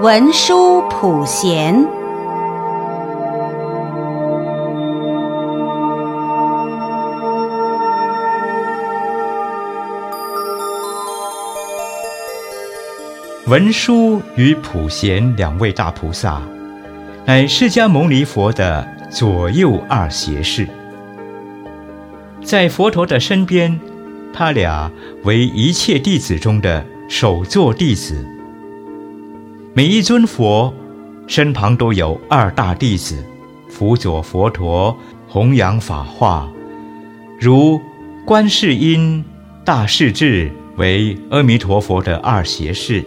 文殊普贤，文殊与普贤两位大菩萨，乃释迦牟尼佛的左右二胁侍。在佛陀的身边，他俩为一切弟子中的首座弟子。每一尊佛身旁都有二大弟子辅佐佛陀弘扬法化，如观世音大势至为阿弥陀佛的二胁侍，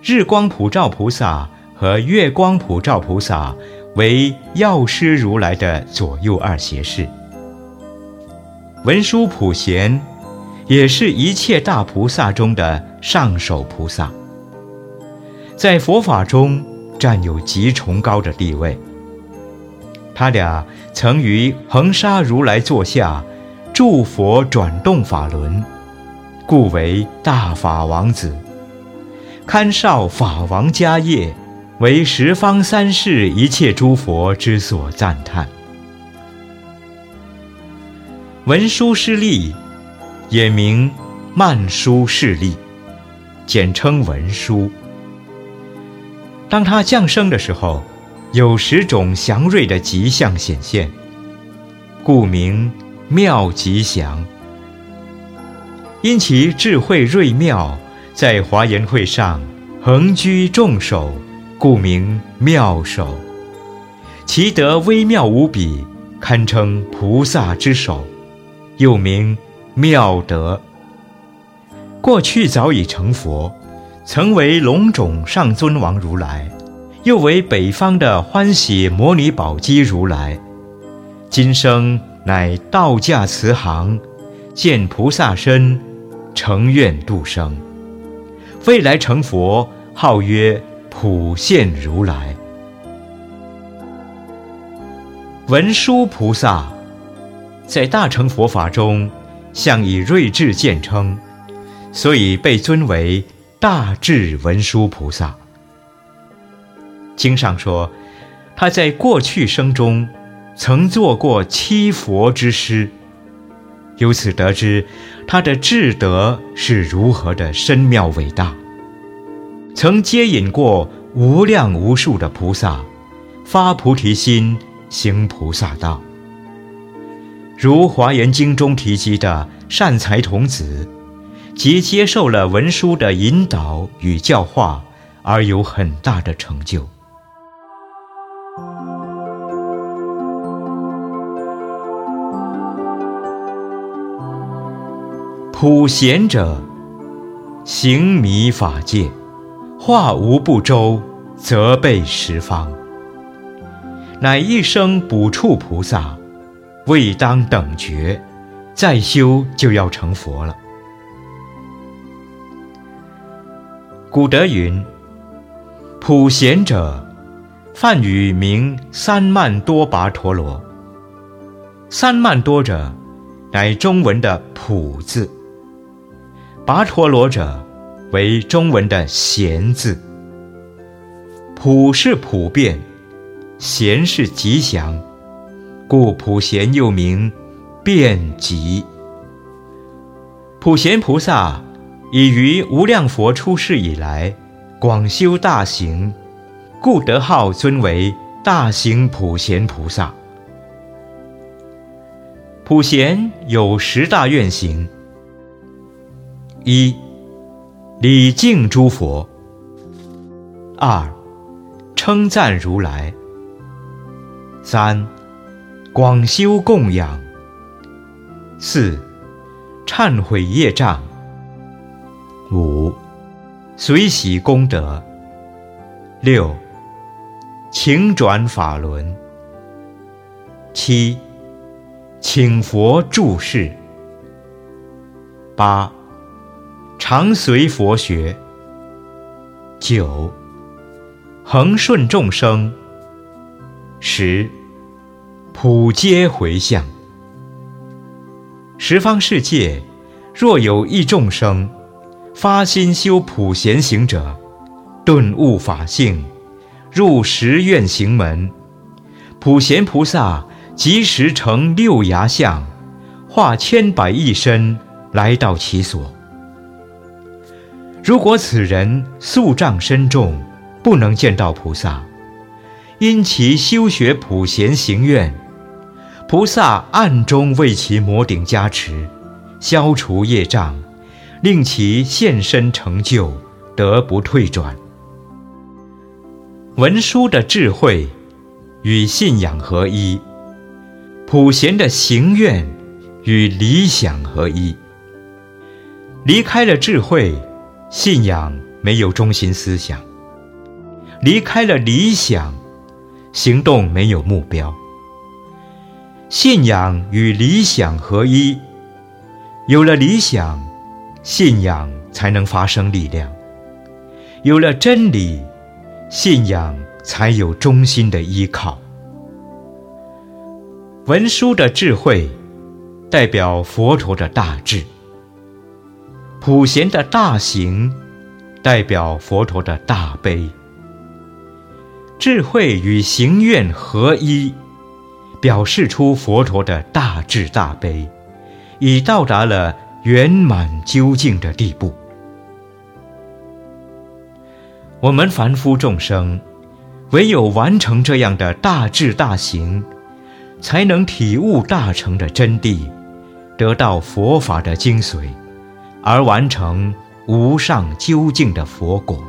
日光普照菩萨和月光普照菩萨为药师如来的左右二胁侍。文殊普贤也是一切大菩萨中的上首菩萨。在佛法中占有极崇高的地位。他俩曾于恒沙如来座下助佛转动法轮，故为大法王子，堪绍法王家业，为十方三世一切诸佛之所赞叹。文殊师利，也名曼殊师利，简称文殊。当他降生的时候，有十种祥瑞的吉象显现，故名妙吉祥。因其智慧瑞妙，在华严会上横居众首，故名妙首。其德微妙无比，堪称菩萨之首，又名妙德。过去早已成佛。曾为龙种上尊王如来，又为北方的欢喜摩尼宝积如来，今生乃道驾慈航，见菩萨身，成愿度生。未来成佛，号曰普现如来。文殊菩萨在大乘佛法中，向以睿智见称，所以被尊为。大智文殊菩萨，经上说，他在过去生中曾做过七佛之师，由此得知他的智德是如何的深妙伟大。曾接引过无量无数的菩萨，发菩提心，行菩萨道。如《华严经》中提及的善财童子。即接受了文殊的引导与教化，而有很大的成就。普贤者，行弥法界，化无不周，则备十方，乃一生补处菩萨，未当等觉，再修就要成佛了。古德云：“普贤者，梵语名三曼多跋陀罗。三曼多者，乃中文的‘普’字；跋陀罗者，为中文的‘贤’字。普是普遍，贤是吉祥，故普贤又名遍吉。普贤菩萨。”已于无量佛出世以来，广修大行，故得号尊为大行普贤菩萨。普贤有十大愿行：一、礼敬诸佛；二、称赞如来；三、广修供养；四、忏悔业障。五，随喜功德；六，请转法轮；七，请佛住世；八，常随佛学；九，恒顺众生；十，普皆回向。十方世界，若有一众生。发心修普贤行者，顿悟法性，入十愿行门，普贤菩萨即时成六牙相，化千百亿身来到其所。如果此人宿障深重，不能见到菩萨，因其修学普贤行愿，菩萨暗中为其摩顶加持，消除业障，令其现身成就，得不退转。文殊的智慧与信仰合一，普贤的行愿与理想合一。离开了智慧，信仰没有中心思想；离开了理想，行动没有目标。信仰与理想合一，有了理想，信仰才能发生力量；有了真理。信仰才有忠心的依靠。文殊的智慧，代表佛陀的大智；普贤的大行，代表佛陀的大悲。智慧与行愿合一，表示出佛陀的大智大悲，已到达了圆满究竟的地步。我们凡夫众生，唯有完成这样的大智大行，才能体悟大成的真谛，得到佛法的精髓，而完成无上究竟的佛果。